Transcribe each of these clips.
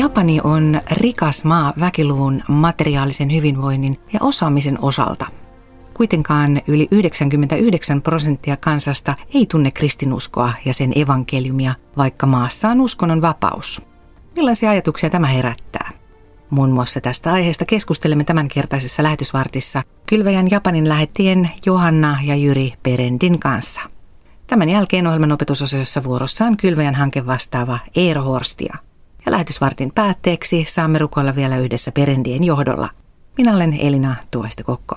Japani on rikas maa väkiluvun, materiaalisen hyvinvoinnin ja osaamisen osalta. Kuitenkaan yli 99 prosenttia kansasta ei tunne kristinuskoa ja sen evankeliumia, vaikka maassa on uskonnon vapaus. Millaisia ajatuksia tämä herättää? Muun muassa tästä aiheesta keskustelemme tämänkertaisessa lähetysvartissa Kylväjän Japanin lähettien Johanna ja Jyri Perendin kanssa. Tämän jälkeen ohjelman opetusosiossa vuorossaan Kylväjän hanke vastaava Eero Horstia. Ja lähetysvartin päätteeksi saamme rukoilla vielä yhdessä Perendien johdolla. Minä olen Elina Tuoista Kokko.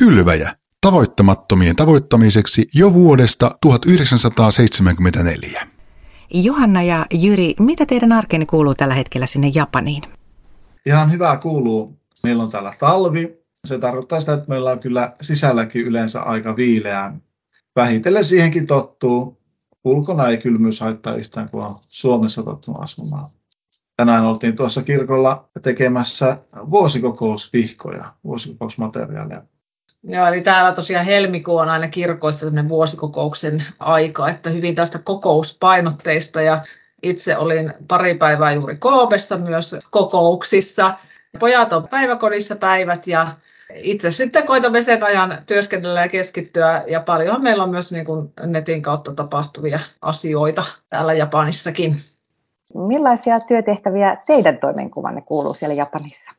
Kylväjä. Tavoittamattomien tavoittamiseksi jo vuodesta 1974. Johanna ja Jyri, mitä teidän arkeni kuuluu tällä hetkellä sinne Japaniin? Ihan hyvää kuuluu. Meillä on täällä talvi. Se tarkoittaa sitä, että meillä on kyllä sisälläkin yleensä aika viileää. Vähitellen siihenkin tottuu. Ulkona ei kylmyys haittaa yhtään, kun on Suomessa tottunut asumaan. Tänään oltiin tuossa kirkolla tekemässä vuosikokousvihkoja, vuosikokousmateriaalia. Joo, eli täällä tosiaan helmikuu on aina kirkoissa vuosikokouksen aika, että hyvin tästä kokouspainotteista ja itse olin pari päivää juuri Koopessa myös kokouksissa. Pojat on päiväkodissa päivät ja itse sitten koitamme sen ajan työskennellä ja keskittyä. Ja paljon meillä on myös niin kuin netin kautta tapahtuvia asioita täällä Japanissakin. Millaisia työtehtäviä teidän toimenkuvanne kuuluu siellä Japanissa?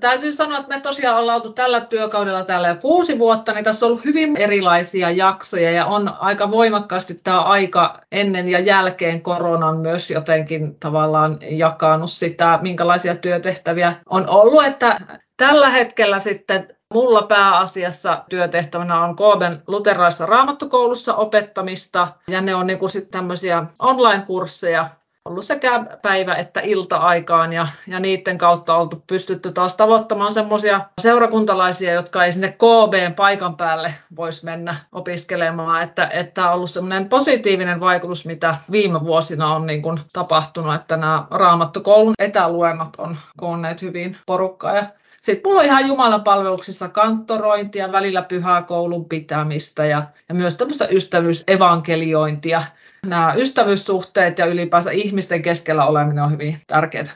Täytyy sanoa, että me tosiaan ollaan oltu tällä työkaudella täällä jo kuusi vuotta, niin tässä on ollut hyvin erilaisia jaksoja ja on aika voimakkaasti tämä aika ennen ja jälkeen koronan myös jotenkin tavallaan jakanut sitä, minkälaisia työtehtäviä on ollut, että tällä hetkellä sitten Mulla pääasiassa työtehtävänä on Kooben luterilaisessa raamattokoulussa opettamista ja ne on niin sitten tämmöisiä online-kursseja, ollut sekä päivä- että ilta-aikaan ja, ja niiden kautta oltu pystytty taas tavoittamaan semmoisia seurakuntalaisia, jotka ei sinne KB paikan päälle voisi mennä opiskelemaan, että, että on ollut semmoinen positiivinen vaikutus, mitä viime vuosina on niin kuin tapahtunut, että nämä raamattokoulun etäluennot on koonneet hyvin porukkaa. Ja sitten mulla on ihan Jumalan palveluksissa kantorointia, välillä pyhäkoulun pitämistä ja, ja myös tämmöistä ystävyysevankeliointia nämä ystävyyssuhteet ja ylipäänsä ihmisten keskellä oleminen on hyvin tärkeää.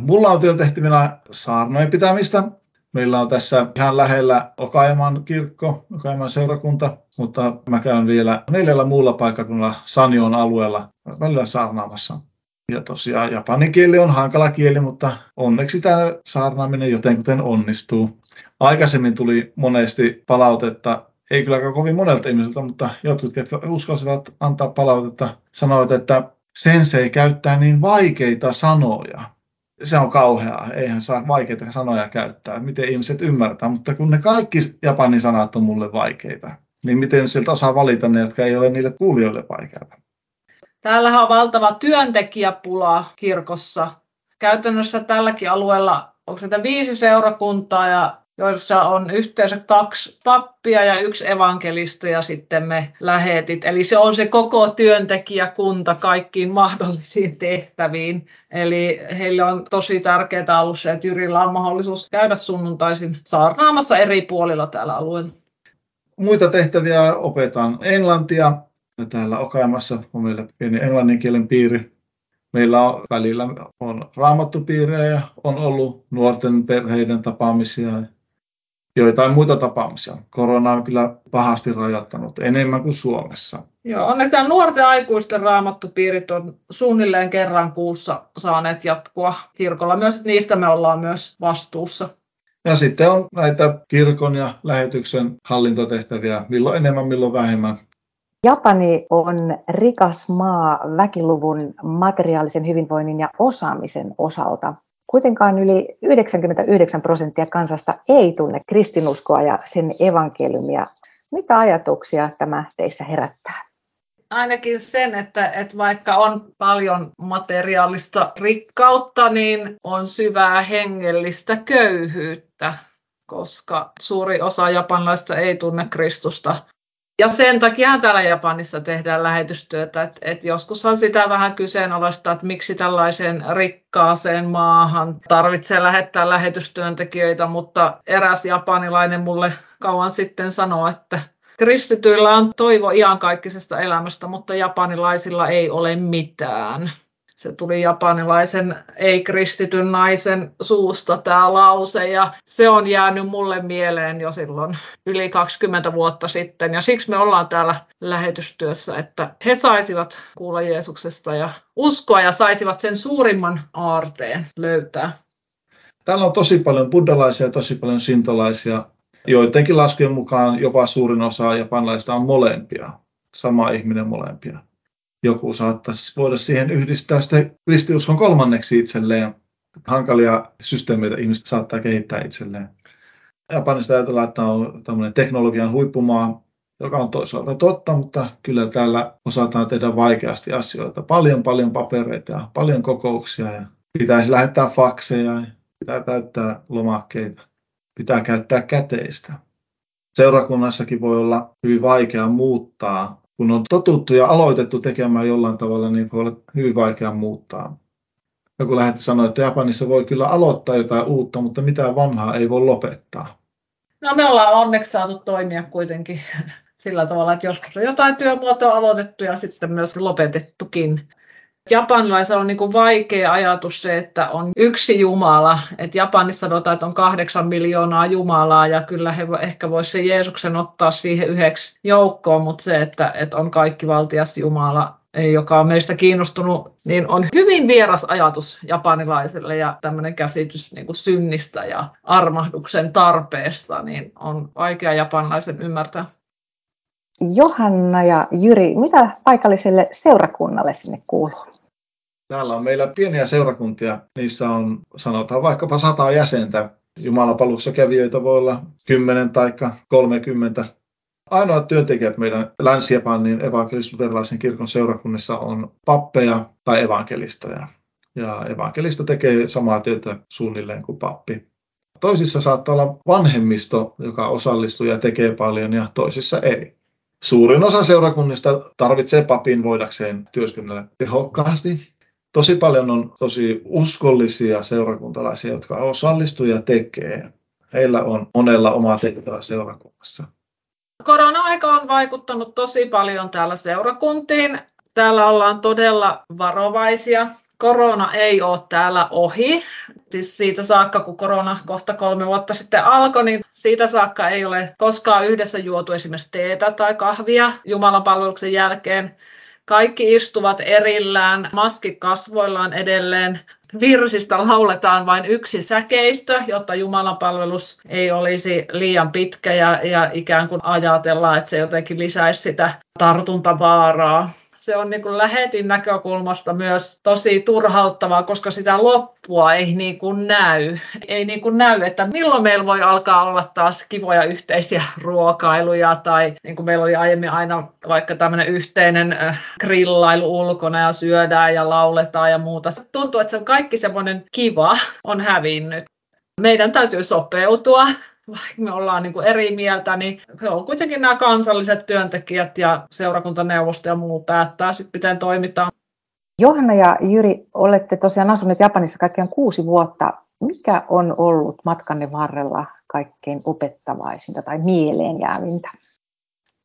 Mulla on työtehtävinä saarnojen pitämistä. Meillä on tässä ihan lähellä Okaiman kirkko, Okaiman seurakunta, mutta mä käyn vielä neljällä muulla paikkakunnalla Sanjon alueella välillä saarnaamassa. Ja tosiaan japanin kieli on hankala kieli, mutta onneksi tämä saarnaaminen jotenkin onnistuu. Aikaisemmin tuli monesti palautetta ei kyllä kovin monelta ihmiseltä, mutta jotkut, jotka uskalsivat antaa palautetta, sanoivat, että sensei käyttää niin vaikeita sanoja. Se on kauheaa, eihän saa vaikeita sanoja käyttää, miten ihmiset ymmärtää, mutta kun ne kaikki japanin sanat on mulle vaikeita, niin miten sieltä osaa valita ne, jotka ei ole niille kuulijoille vaikeita. Täällähän on valtava työntekijäpula kirkossa. Käytännössä tälläkin alueella onko sitä viisi seurakuntaa ja joissa on yhteensä kaksi pappia ja yksi evankelista ja sitten me lähetit. Eli se on se koko työntekijäkunta kaikkiin mahdollisiin tehtäviin. Eli heille on tosi tärkeää ollut se, että Jyrillä on mahdollisuus käydä sunnuntaisin saarnaamassa eri puolilla täällä alueella. Muita tehtäviä opetan englantia. Täällä Okaimassa on meillä pieni englanninkielen piiri. Meillä on välillä on raamattupiirejä on ollut nuorten perheiden tapaamisia joitain muita tapaamisia. Korona on kyllä pahasti rajoittanut enemmän kuin Suomessa. Joo, onneksi nuorten aikuisten raamattupiirit on suunnilleen kerran kuussa saaneet jatkua kirkolla. Myös niistä me ollaan myös vastuussa. Ja sitten on näitä kirkon ja lähetyksen hallintotehtäviä, milloin enemmän, milloin vähemmän. Japani on rikas maa väkiluvun, materiaalisen hyvinvoinnin ja osaamisen osalta. Kuitenkaan yli 99 prosenttia kansasta ei tunne kristinuskoa ja sen evankeliumia. Mitä ajatuksia tämä teissä herättää? Ainakin sen, että, että vaikka on paljon materiaalista rikkautta, niin on syvää hengellistä köyhyyttä, koska suuri osa japanlaista ei tunne Kristusta ja sen takia täällä Japanissa tehdään lähetystyötä, että, että joskushan sitä vähän kyseenalaistaa, että miksi tällaiseen rikkaaseen maahan tarvitsee lähettää lähetystyöntekijöitä, mutta eräs japanilainen mulle kauan sitten sanoi, että kristityillä on toivo iankaikkisesta elämästä, mutta japanilaisilla ei ole mitään. Se tuli japanilaisen ei-kristityn naisen suusta tämä lause ja se on jäänyt mulle mieleen jo silloin yli 20 vuotta sitten ja siksi me ollaan täällä lähetystyössä, että he saisivat kuulla Jeesuksesta ja uskoa ja saisivat sen suurimman aarteen löytää. Täällä on tosi paljon buddhalaisia ja tosi paljon sintolaisia. Joidenkin laskujen mukaan jopa suurin osa japanilaisista on molempia. Sama ihminen molempia. Joku saattaisi voida siihen yhdistää sitten kristiuskon kolmanneksi itselleen. Hankalia systeemeitä ihmiset saattaa kehittää itselleen. Japanista ajatellaan, että on tämmöinen teknologian huippumaa, joka on toisaalta totta, mutta kyllä täällä osataan tehdä vaikeasti asioita. Paljon, paljon papereita ja paljon kokouksia ja pitäisi lähettää fakseja ja pitää täyttää lomakkeita, pitää käyttää käteistä. Seurakunnassakin voi olla hyvin vaikea muuttaa. Kun on totuttu ja aloitettu tekemään jollain tavalla, niin voi olla hyvin vaikea muuttaa. Joku lähetti sanoa, että Japanissa voi kyllä aloittaa jotain uutta, mutta mitään vanhaa ei voi lopettaa. No me ollaan onneksi saatu toimia kuitenkin sillä tavalla, että joskus on jotain työmuotoa aloitettu ja sitten myös lopetettukin. Japanilaisella on niin kuin vaikea ajatus se, että on yksi Jumala. Et Japanissa sanotaan, että on kahdeksan miljoonaa Jumalaa ja kyllä he ehkä voisivat sen Jeesuksen ottaa siihen yhdeksi joukkoon, mutta se, että, että on kaikki valtias Jumala, joka on meistä kiinnostunut, niin on hyvin vieras ajatus japanilaiselle ja tämmöinen käsitys niin kuin synnistä ja armahduksen tarpeesta, niin on vaikea japanilaisen ymmärtää. Johanna ja Jyri, mitä paikalliselle seurakunnalle sinne kuuluu? Täällä on meillä pieniä seurakuntia. Niissä on sanotaan vaikkapa sata jäsentä. Jumalapalussa kävijöitä voi olla 10 tai 30. Ainoat työntekijät meidän Länsi-Japanin evankelisluterilaisen kirkon seurakunnissa on pappeja tai evankelistoja. Ja evankelista tekee samaa työtä suunnilleen kuin pappi. Toisissa saattaa olla vanhemmisto, joka osallistuu ja tekee paljon, ja toisissa ei. Suurin osa seurakunnista tarvitsee papin voidakseen työskennellä tehokkaasti tosi paljon on tosi uskollisia seurakuntalaisia, jotka osallistuu ja tekee. Heillä on monella oma tehtävä seurakunnassa. Korona-aika on vaikuttanut tosi paljon täällä seurakuntiin. Täällä ollaan todella varovaisia. Korona ei ole täällä ohi. Siis siitä saakka, kun korona kohta kolme vuotta sitten alkoi, niin siitä saakka ei ole koskaan yhdessä juotu esimerkiksi teetä tai kahvia Jumalan palveluksen jälkeen. Kaikki istuvat erillään, maski kasvoillaan edelleen. Virsistä lauletaan vain yksi säkeistö, jotta Jumalan palvelus ei olisi liian pitkä ja, ja ikään kuin ajatellaan, että se jotenkin lisäisi sitä tartuntavaaraa se on niin kuin lähetin näkökulmasta myös tosi turhauttavaa, koska sitä loppua ei niin kuin näy. Ei niin kuin näy, että milloin meillä voi alkaa olla taas kivoja yhteisiä ruokailuja tai niin kuin meillä oli aiemmin aina vaikka tämmöinen yhteinen äh, grillailu ulkona ja syödään ja lauletaan ja muuta. Tuntuu, että se kaikki semmoinen kiva on hävinnyt. Meidän täytyy sopeutua vaikka me ollaan niin kuin eri mieltä, niin se on kuitenkin nämä kansalliset työntekijät ja seurakuntaneuvosto ja muu päättää sitten, miten toimitaan. Johanna ja Jyri, olette tosiaan asuneet Japanissa kaikkiaan kuusi vuotta. Mikä on ollut matkanne varrella kaikkein opettavaisinta tai mieleenjäävintä?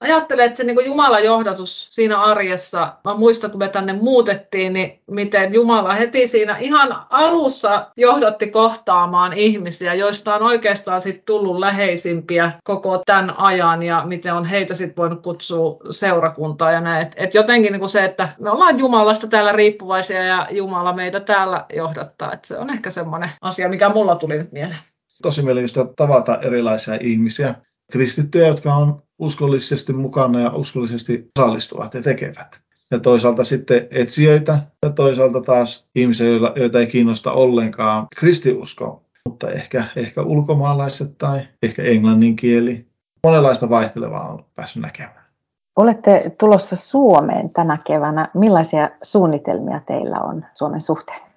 Ajattelen, että se niin Jumalan johdatus siinä arjessa, mä muistan kun me tänne muutettiin, niin miten Jumala heti siinä ihan alussa johdatti kohtaamaan ihmisiä, joista on oikeastaan sit tullut läheisimpiä koko tämän ajan ja miten on heitä sitten voinut kutsua seurakuntaa ja näin. Et, et jotenkin niin se, että me ollaan Jumalasta täällä riippuvaisia ja Jumala meitä täällä johdattaa, että se on ehkä semmoinen asia, mikä mulla tuli nyt mieleen. Tosi mielenkiintoista tavata erilaisia ihmisiä, kristittyjä, jotka on uskollisesti mukana ja uskollisesti osallistuvat ja tekevät. Ja toisaalta sitten etsijöitä ja toisaalta taas ihmisiä, joita ei kiinnosta ollenkaan kristiusko, mutta ehkä, ehkä ulkomaalaiset tai ehkä englannin kieli. Monenlaista vaihtelevaa on päässyt näkemään. Olette tulossa Suomeen tänä keväänä. Millaisia suunnitelmia teillä on Suomen suhteen?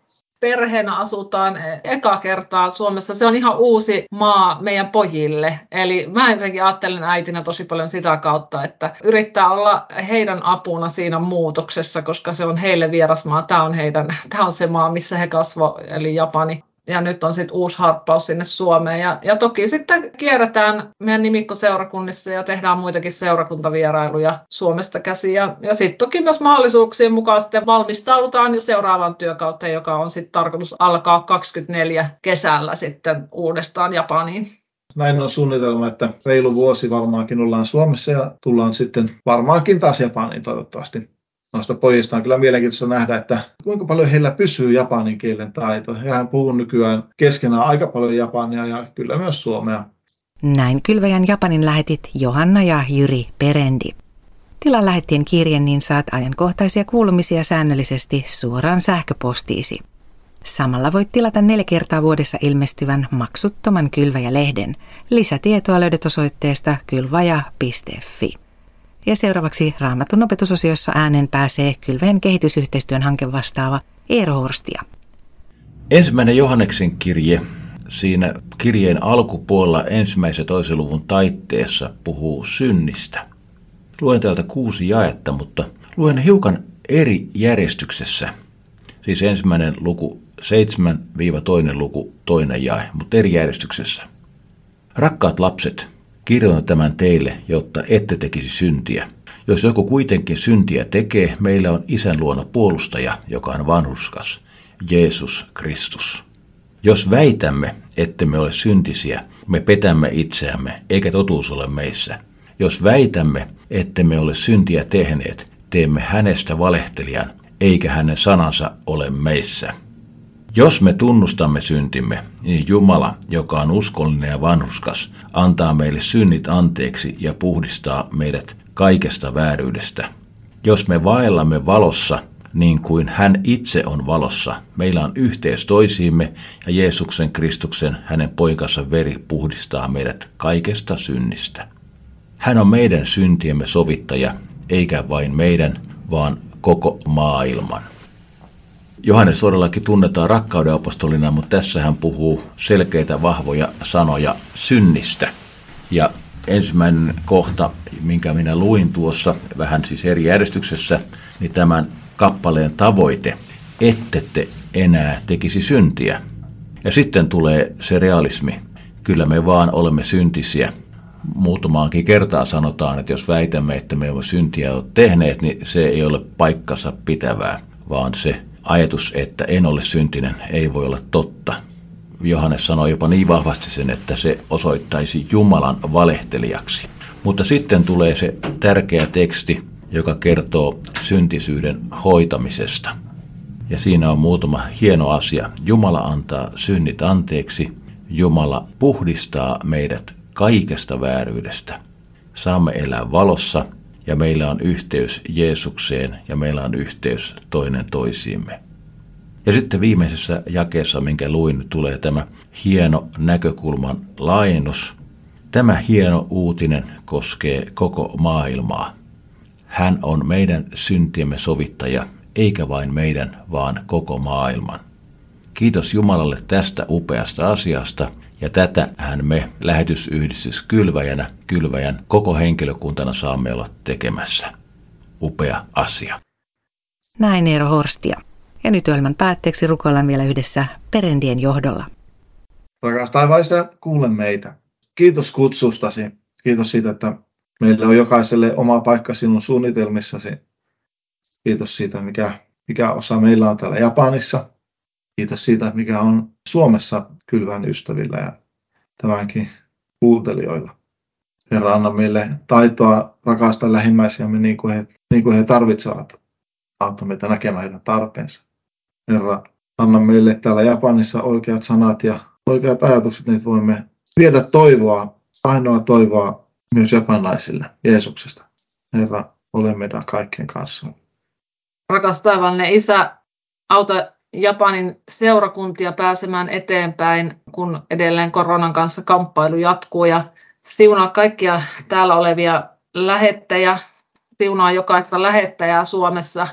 Perheenä asutaan eka kertaa Suomessa. Se on ihan uusi maa meidän pojille. Eli mä jotenkin ajattelen äitinä tosi paljon sitä kautta, että yrittää olla heidän apuna siinä muutoksessa, koska se on heille vieras maa. Tämä on, heidän, tämä on se maa, missä he kasvo, eli Japani. Ja nyt on sitten uusi harppaus sinne Suomeen. Ja, ja toki sitten kierretään meidän nimikkoseurakunnissa ja tehdään muitakin seurakuntavierailuja Suomesta käsin. Ja, ja sitten toki myös mahdollisuuksien mukaan sitten valmistaudutaan jo seuraavaan työkauteen, joka on sitten tarkoitus alkaa 24 kesällä sitten uudestaan Japaniin näin on suunnitelma, että reilu vuosi varmaankin ollaan Suomessa ja tullaan sitten varmaankin taas Japaniin toivottavasti. Noista pojista on kyllä mielenkiintoista nähdä, että kuinka paljon heillä pysyy japanin kielen taito. Hehän puhuu nykyään keskenään aika paljon japania ja kyllä myös suomea. Näin kylväjän Japanin lähetit Johanna ja Jyri Perendi. Tila lähettien kirje, niin saat ajankohtaisia kuulumisia säännöllisesti suoraan sähköpostiisi. Samalla voit tilata neljä kertaa vuodessa ilmestyvän maksuttoman Kylväjä-lehden. Lisätietoa löydät osoitteesta kylvaja.fi. Ja seuraavaksi Raamatun opetusosiossa äänen pääsee Kylväjän kehitysyhteistyön hankevastaava Eero Horstia. Ensimmäinen Johanneksen kirje, siinä kirjeen alkupuolella ensimmäisen toisen luvun taitteessa puhuu synnistä. Luen täältä kuusi jaetta, mutta luen hiukan eri järjestyksessä. Siis ensimmäinen luku 7-2 luku toinen jae, mutta eri järjestyksessä. Rakkaat lapset, kirjoitan tämän teille, jotta ette tekisi syntiä. Jos joku kuitenkin syntiä tekee, meillä on isän luona puolustaja, joka on vanhuskas, Jeesus Kristus. Jos väitämme, ettemme ole syntisiä, me petämme itseämme, eikä totuus ole meissä. Jos väitämme, ettemme ole syntiä tehneet, teemme hänestä valehtelijan, eikä hänen sanansa ole meissä. Jos me tunnustamme syntimme, niin Jumala, joka on uskollinen ja vanhuskas, antaa meille synnit anteeksi ja puhdistaa meidät kaikesta vääryydestä. Jos me vaellamme valossa, niin kuin hän itse on valossa, meillä on yhteys toisiimme ja Jeesuksen Kristuksen, hänen poikansa veri puhdistaa meidät kaikesta synnistä. Hän on meidän syntiemme sovittaja, eikä vain meidän, vaan koko maailman. Johannes todellakin tunnetaan rakkauden apostolina, mutta tässä hän puhuu selkeitä vahvoja sanoja synnistä. Ja ensimmäinen kohta, minkä minä luin tuossa, vähän siis eri järjestyksessä, niin tämän kappaleen tavoite, ettette enää tekisi syntiä. Ja sitten tulee se realismi. Kyllä me vaan olemme syntisiä. Muutamaankin kertaa sanotaan, että jos väitämme, että me olemme syntiä tehneet, niin se ei ole paikkansa pitävää, vaan se ajatus, että en ole syntinen, ei voi olla totta. Johannes sanoi jopa niin vahvasti sen, että se osoittaisi Jumalan valehtelijaksi. Mutta sitten tulee se tärkeä teksti, joka kertoo syntisyyden hoitamisesta. Ja siinä on muutama hieno asia. Jumala antaa synnit anteeksi. Jumala puhdistaa meidät kaikesta vääryydestä. Saamme elää valossa ja meillä on yhteys Jeesukseen ja meillä on yhteys toinen toisiimme. Ja sitten viimeisessä jakeessa, minkä luin, tulee tämä hieno näkökulman laajennus. Tämä hieno uutinen koskee koko maailmaa. Hän on meidän syntiemme sovittaja, eikä vain meidän, vaan koko maailman. Kiitos Jumalalle tästä upeasta asiasta ja tätä hän me lähetysyhdistys Kylväjänä, Kylväjän koko henkilökuntana saamme olla tekemässä. Upea asia. Näin Eero Horstia. Ja nyt ohjelman päätteeksi rukoillaan vielä yhdessä Perendien johdolla. Rakas taivaisa, kuule meitä. Kiitos kutsustasi. Kiitos siitä, että meillä on jokaiselle oma paikka sinun suunnitelmissasi. Kiitos siitä, mikä, mikä osa meillä on täällä Japanissa. Kiitos siitä, mikä on Suomessa kylvän ystävillä ja tämänkin kuuntelijoilla. Herra, anna meille taitoa rakastaa lähimmäisiämme niin kuin he, niin kuin he tarvitsevat. Autta meitä näkemään heidän tarpeensa. Herra, anna meille täällä Japanissa oikeat sanat ja oikeat ajatukset, niin voimme viedä toivoa, ainoa toivoa myös japanilaisille Jeesuksesta. Herra, ole meidän kaikkien kanssa. Rakas taivallinen Isä, auta Japanin seurakuntia pääsemään eteenpäin, kun edelleen koronan kanssa kamppailu jatkuu ja siunaa kaikkia täällä olevia lähettäjä, siunaa jokaista lähettäjää Suomessa.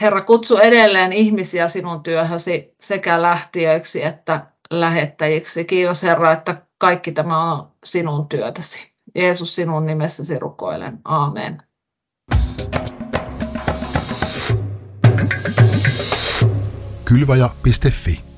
Herra, kutsu edelleen ihmisiä sinun työhösi sekä lähtiöiksi että lähettäjiksi. Kiitos Herra, että kaikki tämä on sinun työtäsi. Jeesus sinun nimessäsi rukoilen. Aamen. kylvaja.fi